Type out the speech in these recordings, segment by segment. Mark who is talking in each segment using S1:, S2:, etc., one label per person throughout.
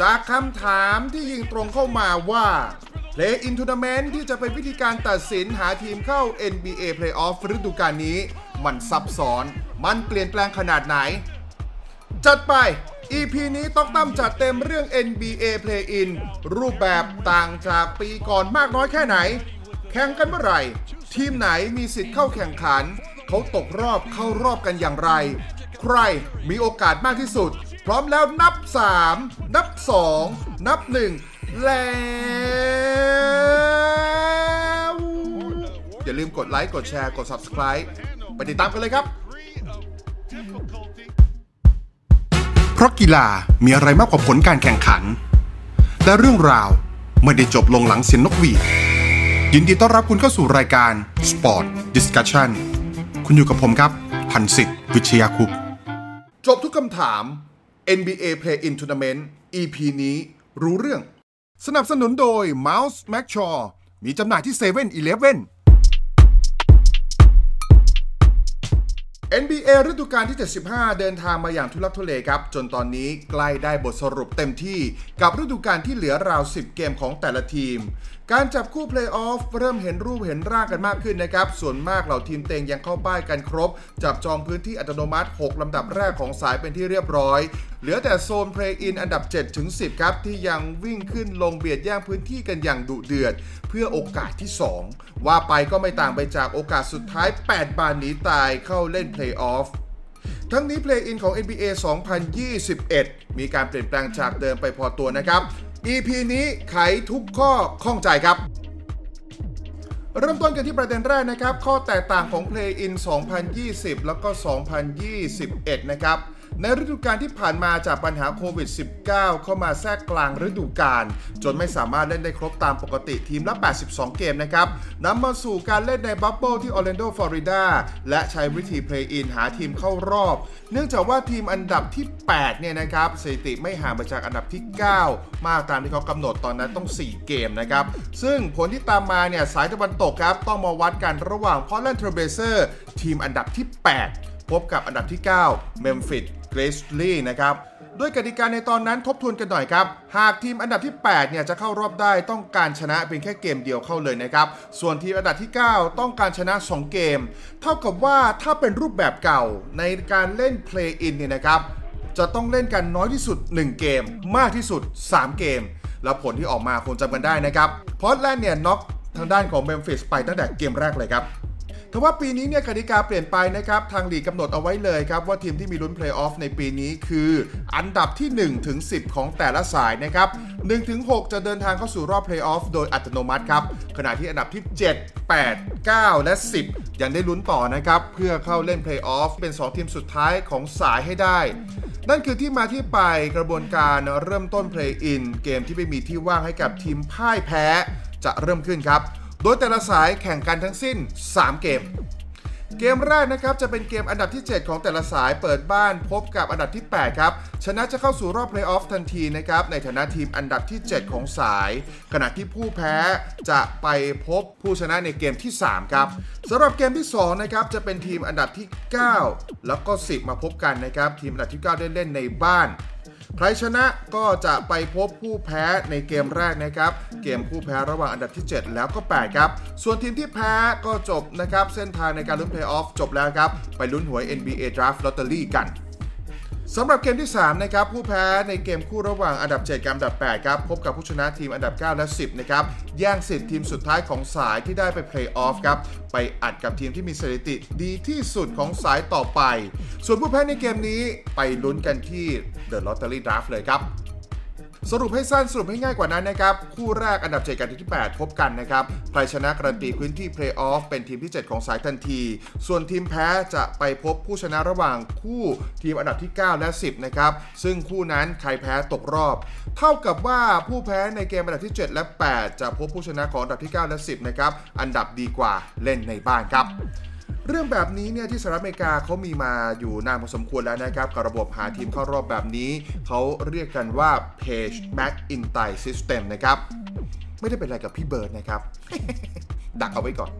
S1: จากคำถามที่ยิงตรงเข้ามาว่า Play in Tournament ที่จะเป็นวิธีการตัดสินหาทีมเข้า NBA Playoff ฤดูกาลนี้ มันซับซ้อน มันเปลี่ยนแปลงขนาดไหน จัดไป EP นี้ต้องตั้มจัดเต็มเรื่อง NBA Play-in รูปแบบต่างจากปีก่อนมากน้อยแค่ไหน แข่งกันเมื่อไหร่ ทีมไหนมีสิทธิ์เข้าแข่งขัน เขาตกรอบเข้ารอบกันอย่างไร ใครมีโอกาสมากที่สุด พร้อมแล้วนับ 3 นับ 2 นับ 1 แล้วอย่าลืมกดไลค์ กดแชร์ กด Subscribe ไปติดตามกันเลยครับ เพราะกีฬามีอะไรมากกว่าผลการแข่งขัน และเรื่องราวไม่ได้จบลงหลังเสียงนกหวีดยินดีต้อนรับคุณเข้าสู่รายการ Sport Discussion คุณอยู่กับผมครับ พันสิทธิ์วิชยาคุปต์จบทุกคำถาม NBA Play-in Tournament EP นี้รู้เรื่อง สนับสนุนโดย Mouse m a c s h a w มีจำหน่ายที่7 e เ e ่ e อ NBA ฤดูกาลที่ 75 เดินทางมาอย่างทุลักทุเลครับ จนตอนนี้ใกล้ได้บทสรุปเต็มที่กับฤดูกาลที่เหลือราว 10 เกมของแต่ละทีม การจับคู่เพลย์ออฟเริ่มเห็นรูปเห็นร่างกันมากขึ้นนะครับ ส่วนมากเหล่าทีมเต็งยังเข้าป้ายกันครบ จับจองพื้นที่อัตโนมัติ 6 ลำดับแรกของสายเป็นที่เรียบร้อย เหลือแต่โซน play-in อันดับ 7 ถึง 10 ครับ ที่ยังวิ่งขึ้นลงเบียดแย่งพื้นที่กันอย่างดุเดือด เพื่อโอกาสที่ 2 ว่าไปก็ไม่ต่างไปจากโอกาสสุดท้าย 8 บานหนีตายเข้าเล่นเพลย์ออฟทั้งนี้ Play-in ของ NBA 2021 มีการเปลี่ยนแปลงจากเดิมไปพอตัวนะครับ EP นี้ไขทุกข้อข้องใจครับ เริ่มต้นกันที่ประเด็นแรกนะครับ ข้อแตกต่างของ Play-in 2020 แล้วก็ 2021 นะครับ ในฤดูกาลที่ผ่านมาจากปัญหาโควิด -19 เข้ามาแทรกกลางฤดูกาลจนไม่สามารถเล่นได้ครบตามปกติทีมละ 82 เกมนะครับนำมาสู่การเล่นใน bubble ที่ออร์แลนโด ฟลอริดา และใช้วิธี play-in หาทีมเข้ารอบ เนื่องจากว่าทีมอันดับที่ 8 เนี่ยนะครับสถิติไม่ห่างไปจากอันดับที่ 9 มากตามที่เขากำหนดตอนนั้นต้อง 4 เกมนะครับ ซึ่งผลที่ตามมาเนี่ยสายตะวันตกครับต้องมาวัดกันระหว่างพอ r แลนด์เทรเบเซอร์ทีมอันดับที่ 8 พบกับอันดับที่ 9 เมมฟิส กริซลีส์นะครับด้วยกติกาในตอนนั้นทบทวนกันหน่อยครับ หากทีมอันดับที่ 8 เนี่ยจะเข้ารอบได้ต้องการชนะเพียงแค่เกมเดียวเข้าเลยนะครับ ส่วนทีมอันดับที่ 9 ต้องการชนะ 2 เกม เท่ากับว่าถ้าเป็นรูปแบบเก่าในการเล่น Play In เนี่ยนะครับ จะต้องเล่นกันน้อยที่สุด 1 เกม มากที่สุด 3 เกม แล้วผลที่ออกมาคงจำกันได้นะครับพอร์ตแลนด์เนี่ยน็อกทางด้านของเมมฟิสไปตั้งแต่เกมแรกเลยครับ แต่ว่าปีนี้เนี่ยกติกาเปลี่ยนไปนะครับ ทางลีกกำหนดเอาไว้เลยครับ ว่าทีมที่มีลุ้นเพลย์ออฟในปีนี้คือ อันดับที่1ถึง10 ของแต่ละสายนะครับ1ถึง6จะเดินทางเข้าสู่รอบเพลย์ออฟโดยอัตโนมัติครับ ขณะที่อันดับที่ 7 8 9 และ 10 ยังได้ลุ้นต่อนะครับ เพื่อเข้าเล่นเพลย์ออฟเป็น 2 ทีมสุดท้ายของสายให้ได้ นั่นคือที่มาที่ไปกระบวนการเริ่มต้น Play-In Game ที่ไม่มีที่ว่างให้กับทีมพ่ายแพ้จะเริ่มขึ้นครับ โดยแต่ละสายแข่งกันทั้งสิ้น 3 เกม เกมแรกนะครับจะเป็นเกมอันดับที่ 7 ของแต่ละสายเปิดบ้านพบกับอันดับที่ 8 ครับ ชนะจะเข้าสู่รอบเพลย์ออฟทันทีนะครับ ในฐานะทีมอันดับที่ 7 ของสาย ขณะที่ผู้แพ้จะไปพบผู้ชนะในเกมที่ 3 ครับสำหรับเกมที่2นะครับจะเป็นทีมอันดับที่ 9 แล้วก็ 10 มาพบกันนะครับ ทีมอันดับที่ 9 ได้เล่นในบ้าน ใครชนะก็จะไปพบผู้แพ้ในเกมแรกนะครับ เกมผู้แพ้ระหว่างอันดับที่ 7 แล้วก็ 8 ครับ ส่วนทีมที่แพ้ก็จบนะครับ เส้นทางในการลุ้นเพลย์ออฟจบแล้วครับ ไปลุ้นหวย NBA Draft Lottery กัน สำหรับเกมที่ 3 นะครับ ผู้แพ้ในเกมคู่ระหว่างอันดับ 7 กับอันดับ 8 ครับ พบกับผู้ชนะทีมอันดับ 9 และ 10 นะครับแย่งสิทธิ์ทีมสุดท้ายของสายที่ได้ไปเพลย์ออฟครับ ไปอัดกับทีมที่มีสถิติดีที่สุดของสายต่อไป ส่วนผู้แพ้ในเกมนี้ไปลุ้นกันที่ the lottery draft เลยครับ สรุปให้สั้นสรุปให้ง่ายกว่านั้นนะครับ คู่แรกอันดับ 7 กับที่ 8 พบกันนะครับ ใครชนะการันตีพื้นที่เพลย์ออฟเป็นทีมที่ 7 ของสายทันที ส่วนทีมแพ้จะไปพบผู้ชนะระหว่างคู่ทีมอันดับที่ 9 และ 10 นะครับ ซึ่งคู่นั้นใครแพ้ตกรอบ เท่ากับว่าผู้แพ้ในเกมอันดับที่ 7 และ 8 จะพบผู้ชนะของอันดับที่ 9 และ 10 นะครับ อันดับดีกว่าเล่นในบ้านครับ เรื่องแบบนี้เนี่ยที่สหรัฐอเมริกาเขามีมาอยู่นานพอสมควรแล้วนะครับกับระบบหาทีมเข้ารอบแบบนี้ เขาเรียกกันว่า Page Mac i n t i System นะครับ ไม่ได้เป็นอะไรกับพี่เบิร์ดนะครับ ดักเอาไว้ก่อน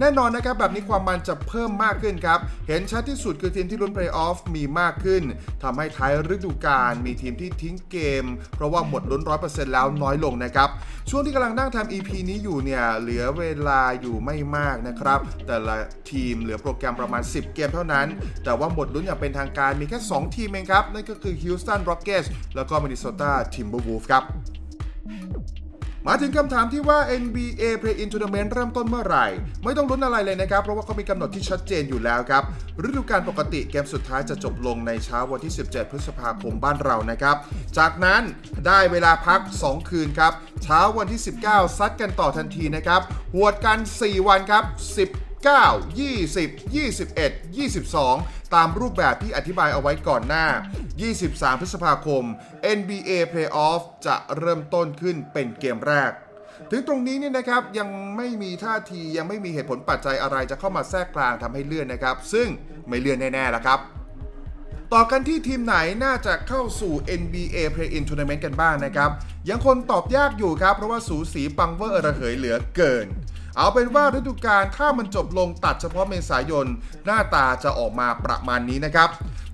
S1: แน่นอนนะครับแบบนี้ความมันจะเพิ่มมากขึ้นครับ เห็นชัดที่สุดคือทีมที่ลุ้นเพลย์ออฟมีมากขึ้นทำให้ท้ายฤดูกาลมีทีมที่ทิ้งเกม เพราะว่าหมดลุ้น100%แล้วน้อยลงนะครับ ช่วงที่กำลังนั่งทำ EP นี้อยู่เนี่ยเหลือเวลาอยู่ไม่มากนะครับ แต่ละทีมเหลือโปรแกรมประมาณ 10 เกมเท่านั้น แต่ว่าหมดลุ้นอย่างเป็นทางการมีแค่ 2 ทีมเองครับ นั่นก็คือ Houston Rockets แล้วก็ Minnesota Timberwolves ครับ มาถึงคำถามที่ว่า NBA Play-in Tournament เริ่มต้นเมื่อไหร่ ไม่ต้องลุ้นอะไรเลยนะครับ เพราะว่าเขามีกำหนดที่ชัดเจนอยู่แล้วครับ ฤดูกาลปกติเกมสุดท้ายจะจบลงในเช้าวันที่ 17 พฤษภาคมบ้านเรานะครับ จากนั้นได้เวลาพัก 2 คืนครับ เช้าวันที่ 19 ซัดกันต่อทันทีนะครับ หวดกัน 4 วันครับ 10 9 20 21 22 ตามรูปแบบที่อธิบายเอาไว้ก่อนหน้า 23 พฤษภาคม NBA Playoff จะเริ่มต้นขึ้นเป็นเกมแรก ถึงตรงนี้เนี่ยนะครับยังไม่มีท่าทียังไม่มีเหตุผลปัจจัยอะไรจะเข้ามาแทรกกลางทำให้เลื่อนนะครับ ซึ่งไม่เลื่อนแน่ๆแล้วครับต่อกันที่ทีมไหนน่าจะเข้าสู่ NBA Play-in Tournament กันบ้างนะครับ ยังคนตอบยากอยู่ครับ เพราะว่าสูสีปังเวอร์ระเหยเหลือเกิน เอาเป็นว่าฤดูกาลถ้ามันจบลงตัดเฉพาะเมษายน หน้าตาจะออกมาประมาณนี้นะครับ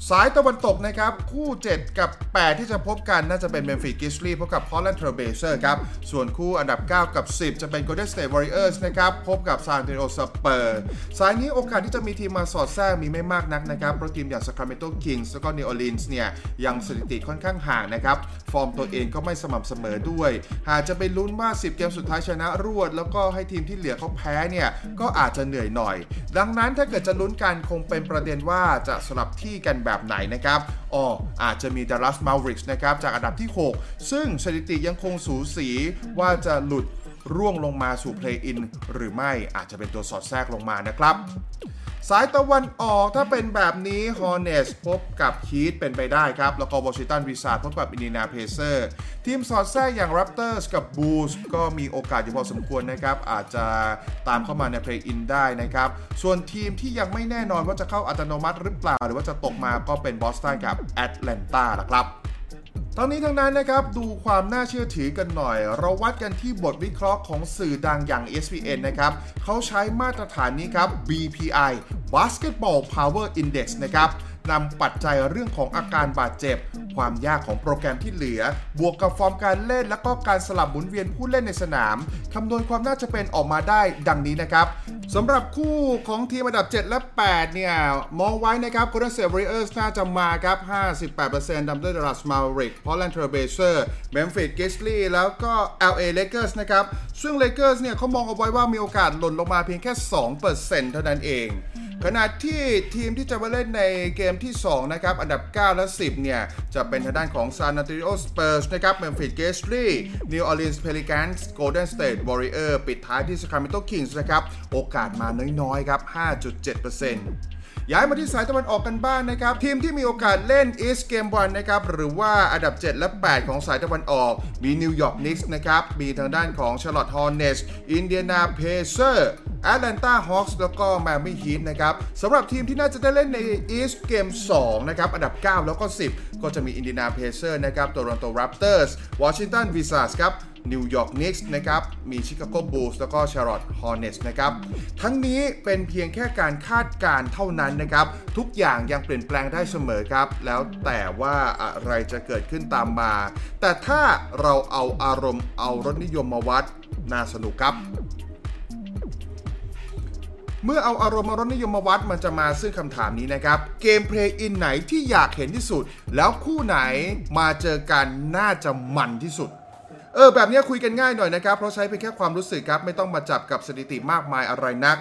S1: สายตะวันตกนะครับ คู่ 7 กับ 8 ที่จะพบกันน่าจะเป็น Memphis Grizzlies พบกับ Portland Trail Blazers ครับ ส่วนคู่อันดับ 9 กับ 10 จะเป็น Golden State Warriors นะครับ พบกับซานเตโอสเปอร์สายนี้โอกาสที่จะมีทีมมาสอดแทรกมีไม่มากนักนะครับ เพราะทีมอย่าง Sacramento Kings แล้วก็ New Orleans เนี่ย ยังสถิติค่อนข้างห่างนะครับ ฟอร์มตัวเองก็ไม่สม่ำเสมอด้วย หากจะไปลุ้นว่า 10 เกมสุดท้ายชนะรวด แล้วก็ให้ทีมที่เหลือเขาแพ้เนี่ยก็อาจจะเหนื่อยหน่อย ดังนั้นถ้าเกิดจะลุ้นกันคงเป็นประเด็นว่าจะสลับที่กันแบบไหนนะครับอ๋ออาจจะมี Dallas Mavericks นะครับจากอันดับที่ 6 ซึ่งสถิติยังคงสูสีว่าจะหลุดร่วงลงมาสู่เพลย์อินหรือไม่อาจจะเป็นตัวสอดแทรกลงมานะครับ สายตะวันออกถ้าเป็นแบบนี้ Hornets พบกับ Heat เป็นไปได้ครับ แล้วก็ Washington Wizards พบกับ Indiana Pacers ทีมสอดแทรกอย่าง Raptors กับ Bulls ก็มีโอกาสอยู่พอสมควรนะครับ อาจจะตามเข้ามาใน Play-in ได้นะครับ ส่วนทีมที่ยังไม่แน่นอนว่าจะเข้าอัตโนมัติหรือเปล่า หรือว่าจะตกมาก็เป็น Boston กับ Atlanta นะครับ ทั้งนี้ทั้งนั้นนะครับดูความน่าเชื่อถือกันหน่อย เราวัดกันที่บทวิเคราะห์ของสื่อดังอย่าง ESPN นะครับเขาใช้มาตรฐานนี้ครับ BPI Basketball Power Index นะครับนำปัจจัยเรื่องของอาการบาดเจ็บ ความยากของโปรแกรมที่เหลือ บวกกับฟอร์มการเล่น และก็การสลับหมุนเวียนผู้เล่นในสนามคำนวณความน่าจะเป็นออกมาได้ดังนี้นะครับสำหรับคู่ของทีมอันดับ 7 และ 8 เนี่ย มองไว้นะครับ Golden State Warriors น่าจะมาครับ 58%ดำด้วย Dallas Mavericks Portland Trail Blazers Memphis Grizzlies แล้วก็ LA Lakers นะครับ ซึ่ง Lakers เนี่ยเขามองเอาไว้ว่ามีโอกาสหล่นลงมาเพียงแค่ 2%เท่านั้นเองขณะที่ทีมที่จะมาเล่นในเกมที่ 2 นะครับ อันดับ 9 และ 10 เนี่ย จะเป็นทางด้านของ San Antonio Spurs นะครับ Memphis Grizzlies New Orleans Pelicans Golden State Warrior ปิดท้ายที่ Sacramento Kings นะครับ โอกาสมาน้อยๆ ครับ 5.7%ย้ายมาที่สายตะวันออกกันบ้างนะครับ ทีมที่มีโอกาสเล่น East Game 1นะครับ หรือว่าอันดับ 7 และ 8 ของสายตะวันออก มี New York Knicks นะครับ มีทางด้านของ Charlotte Hornets Indiana Pacers Atlanta Hawks แล้วก็ Miami Heat นะครับสำหรับทีมที่น่าจะได้เล่นใน East Game 2นะครับอันดับ 9 แล้วก็ 10 ก็จะมี Indiana Pacers นะครับ Toronto Raptors Washington Wizards ครับNew York Knicks นะครับ มี Chicago Bulls แล้วก็ Charlotte Hornets นะครับ ทั้งนี้เป็นเพียงแค่การคาดการณ์เท่านั้นนะครับ ทุกอย่างยังเปลี่ยนแปลงได้เสมอครับ แล้วแต่ว่าอะไรจะเกิดขึ้นตามมา แต่ถ้าเราเอาอารมณ์เอารสนิยมมาวัด น่าสนุกครับ เมื่อเอาอารมณ์มารสนิยมมาวัดมันจะมาซึ่งคำถามนี้นะครับ เกม play-in ไหนที่อยากเห็นที่สุด แล้วคู่ไหนมาเจอกันน่าจะมันที่สุดเออแบบนี้คุยกันง่ายหน่อยนะครับ เพราะใช้เพียงแค่ความรู้สึกครับ ไม่ต้องมาจับกับสถิติมากมายอะไรนัก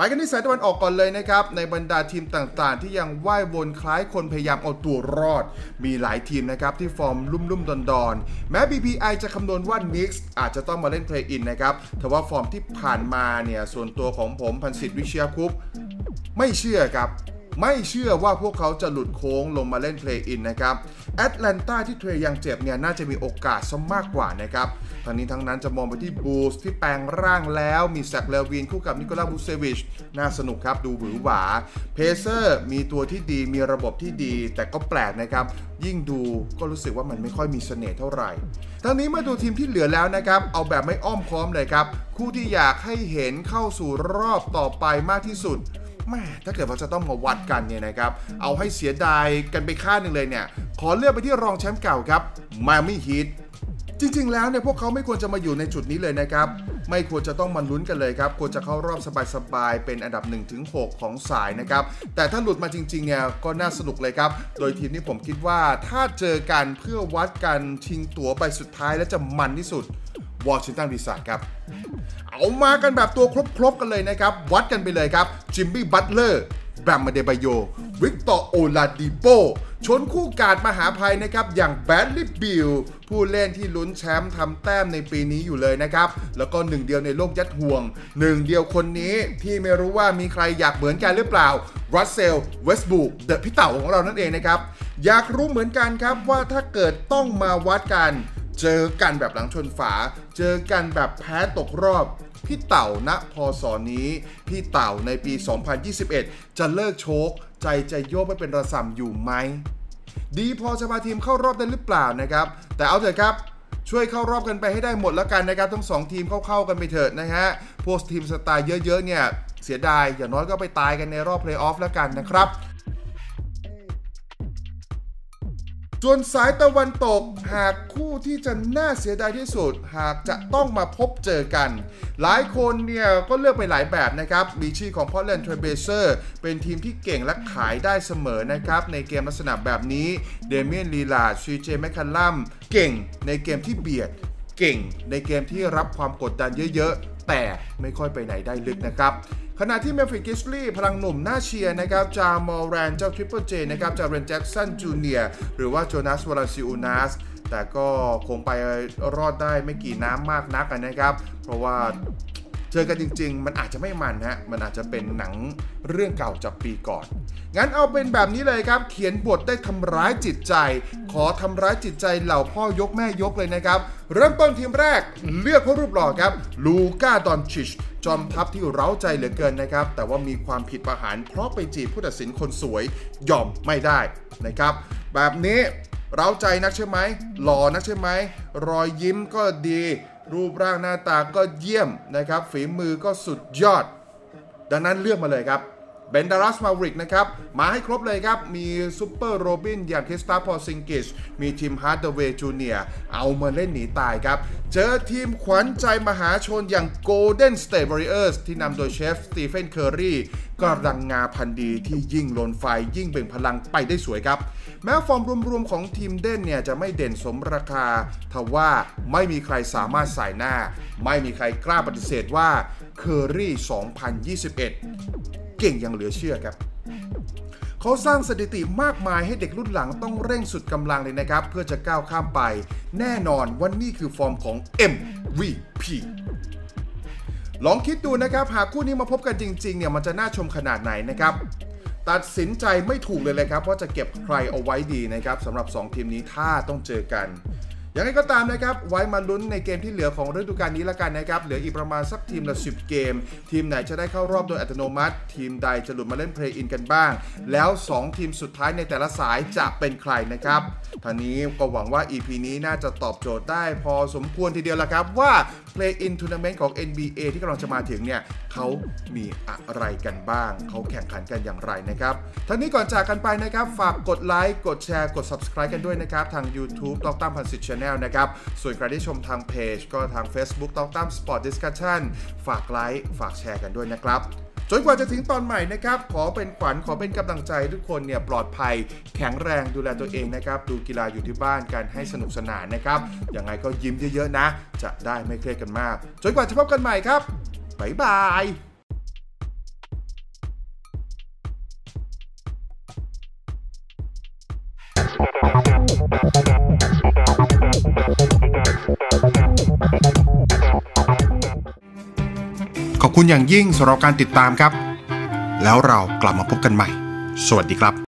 S1: ไปกันที่สายตะวันออกก่อนเลยนะครับ ในบรรดาทีมต่างๆ ที่ยังว่ายวนคล้ายคนพยายามเอาตัวรอด มีหลายทีมนะครับที่ฟอร์มลุ่มๆ ดอนๆ แม้ BPI จะคำนวณว่า Knicks อาจจะต้องมาเล่น play-in นะครับแต่ว่าฟอร์มที่ผ่านมาเนี่ยส่วนตัวของผมพันสิทธิ์วิเชียคุปไม่เชื่อครับ ไม่เชื่อว่าพวกเขาจะหลุดโค้งลงมาเล่น play-in นะครับแอตแลนตาที่ Trae Young เจ็บเนี่ยน่าจะมีโอกาสซะมากกว่านะครับทั้งนี้ทั้งนั้นจะมองไปที่ Bulls ที่แปลงร่างแล้วมี Zach LaVine คู่กับ Nikola Vucevic น่าสนุกครับดูหวือหวาเพเซอร์มีตัวที่ดีมีระบบที่ดี แต่ก็แปลกนะครับ ยิ่งดูก็รู้สึกว่ามันไม่ค่อยมีเสน่ห์เท่าไหร่ทั้งนี้มาดูทีมที่เหลือแล้วนะครับเอาแบบไม่อ้อมค้อมเลยครับคู่ที่อยากให้เห็นเข้าสู่รอบต่อไปมากที่สุด แม่ถ้าเกิดว่าจะต้องมาวัดกันเนี่ยนะครับ เอาให้เสียดายกันไปค่าหนึ่งเลยเนี่ย ขอเลือกไปที่รองแชมป์เก่าครับมาไม่ฮิตจริงๆ แล้วเนี่ยพวกเขาไม่ควรจะมาอยู่ในจุดนี้เลยนะครับ ไม่ควรจะต้องมาลุ้นกันเลยครับ ควรจะเข้ารอบสบายๆ เป็นอันดับ 1-6 ของสายนะครับ แต่ถ้าหลุดมาจริงๆ เนี่ยก็น่าสนุกเลยครับ โดยทีมนี้ผมคิดว่าถ้าเจอกันเพื่อวัดกันชิงตั๋วใบสุดท้ายและจะมันที่สุด Washington Wizards ครับ เอามากันแบบตัวครบๆกันเลยนะครับ วัดกันไปเลยครับ Jimmy Butler Bam Adebayo Victor Oladipo ชนคู่การ์ดมหาภัยนะครับ อย่าง Bradley Beal ผู้เล่นที่ลุ้นแชมป์ทำแต้มในปีนี้อยู่เลยนะครับ แล้วก็หนึ่งเดียวในโลกยัดห่วง หนึ่งเดียวคนนี้ที่ไม่รู้ว่ามีใครอยากเหมือนกันหรือเปล่า Russell Westbrook the พี่เต่าของเรานั่นเองนะครับ อยากรู้เหมือนกันครับว่าถ้าเกิดต้องมาวัดกัน เจอกันแบบหลังชนฝา เจอกันแบบแพ้ตกรอบ พี่เต่าณพอสอนี้ พี่เต่าในปี 2021 จะเลิกโชกใจจะโยกไปเป็นระสำอยู่ไหม ดีพอจะพาทีมเข้ารอบได้หรือเปล่านะครับ แต่เอาเถอะครับช่วยเข้ารอบกันไปให้ได้หมดแล้วกันนะครับทั้งสองทีมเข้าๆกันไปเถอะนะฮะพวกทีมสไตล์เยอะๆเนี่ยเสียดายอย่างน้อยก็ไปตายกันในรอบเพลย์ออฟแล้วกันนะครับ ส่วนสายตะวันตกหากคู่ที่จะน่าเสียดายที่สุด หากจะต้องมาพบเจอกัน หลายคนเนี่ยก็เลือกไปหลายแบบนะครับ มีชื่อของ Portland Trail Blazers เป็นทีมที่เก่งและขายได้เสมอนะครับ ในเกมลักษณะแบบนี้ Damian Lillard CJ McCollum เก่งในเกมที่เบียด เก่งในเกมที่รับความกดดันเยอะๆ แต่ไม่ค่อยไปไหนได้ลึกนะครับขณะที่ Memphis Grizzlies พลังหนุ่มน่าเชียร์นะครับ Ja Morant เจ้า Triple J นะครับ Jaren Jackson Jr.หรือว่าโจนาสวาลาซิอูนัสแต่ก็คงไปรอดได้ไม่กี่น้ำมากนักนะครับ เพราะว่า เจอกันจริง ๆ มันอาจจะไม่มันฮะ มันอาจจะเป็นหนังเรื่องเก่าจากปีก่อน งั้นเอาเป็นแบบนี้เลยครับ เขียนบทได้ทำร้ายจิตใจ ขอทำร้ายจิตใจเหล่าพ่อยกแม่ยกเลยนะครับ เริ่มต้นทีมแรกเลือกผู้รูปหล่อครับ ลูก้าดอนชิชจอมทัพที่เร้าใจเหลือเกินนะครับ แต่ว่ามีความผิดประหารเพราะไปจีบผู้ตัดสินคนสวยยอมไม่ได้นะครับ แบบนี้เร้าใจนักใช่ไหมหล่อนักใช่ไหมรอยยิ้มก็ดี รูปร่างหน้าตาก็เยี่ยมนะครับ ฝีมือก็สุดยอด ดังนั้นเลือกมาเลยครับ เป็น Dallas Mavericks นะครับ มาให้ครบเลยครับ มีซูเปอร์โรบินอย่าง Kristaps Porzingis มี Tim Hardaway Jr.เอามาเล่นหนีตายครับ เจอทีมขวัญใจมหาชนอย่าง Golden State Warriors ที่นำโดยเชฟ Stephen Curryก็รังงาพันดีที่ยิ่งลนไฟยิ่งเบ่งพลังไปได้สวยครับ แม้ฟอร์มรวมๆของทีมเด่นเนี่ยจะไม่เด่นสมราคาทว่าไม่มีใครสามารถใส่หน้า ไม่มีใครกล้าปฏิเสธว่าเคอร์รี2021 เก่งอย่างเหลือเชื่อครับเขาสร้างสถิติมากมายให้เด็กรุ่นหลังต้องเร่งสุดกำลังเลยนะครับ เพื่อจะก้าวข้ามไป แน่นอนว่านี่คือฟอร์มของ MVP ลองคิดดูนะครับ หากคู่นี้มาพบกันจริงๆเนี่ยมันจะน่าชมขนาดไหนนะครับ ตัดสินใจไม่ถูกเลยเลยครับ ว่าจะเก็บใครเอาไว้ดีนะครับสำหรับ 2 ทีมนี้ถ้าต้องเจอกัน อย่างไรก็ตามนะครับ ไว้มาลุ้นในเกมที่เหลือของฤดูกาลนี้ละกันนะครับ เหลืออีกประมาณสักทีมละ 10 เกม ทีมไหนจะได้เข้ารอบโดยอัตโนมัติ ทีมใดจะหลุดมาเล่นเพลย์อินกันบ้าง แล้ว 2 ทีมสุดท้ายในแต่ละสายจะเป็นใครนะครับท่านี้ก็หวังว่า EP นี้น่าจะตอบโจทย์ได้พอสมควรทีเดียวละครับว่า Play In Tournament ของ NBA ที่กำลังจะมาถึงเนี่ยเขามีอะไรกันบ้าง เขาแข่งขันกันอย่างไรนะครับทั้งนี้ก่อนจากกันไปนะครับฝากกดไลค์กดแชร์กด Subscribe กันด้วยนะครับทาง YouTube ตอกตั้มพันสิทธิ์ Channel นะครับ ส่วนใครที่ชมทางเพจก็ทาง Facebook ตอกตั้ม Sports Discussion ฝากไลค์ฝากแชร์กันด้วยนะครับจนกว่าจะถึงตอนใหม่นะครับ ขอเป็นขวัญขอเป็นกำลังใจทุกคนเนี่ยปลอดภัย แข็งแรงดูแลตัวเองนะครับ ดูกีฬาอยู่ที่บ้านกันให้สนุกสนานนะครับยังไงก็ยิ้มเยอะๆนะ จะได้ไม่เครียดกันมาก จนกว่าจะพบกันใหม่ครับบ๊ายบาย ขอบคุณอย่างยิ่งสำหรับการติดตามครับ แล้วเรากลับมาพบกันใหม่ สวัสดีครับ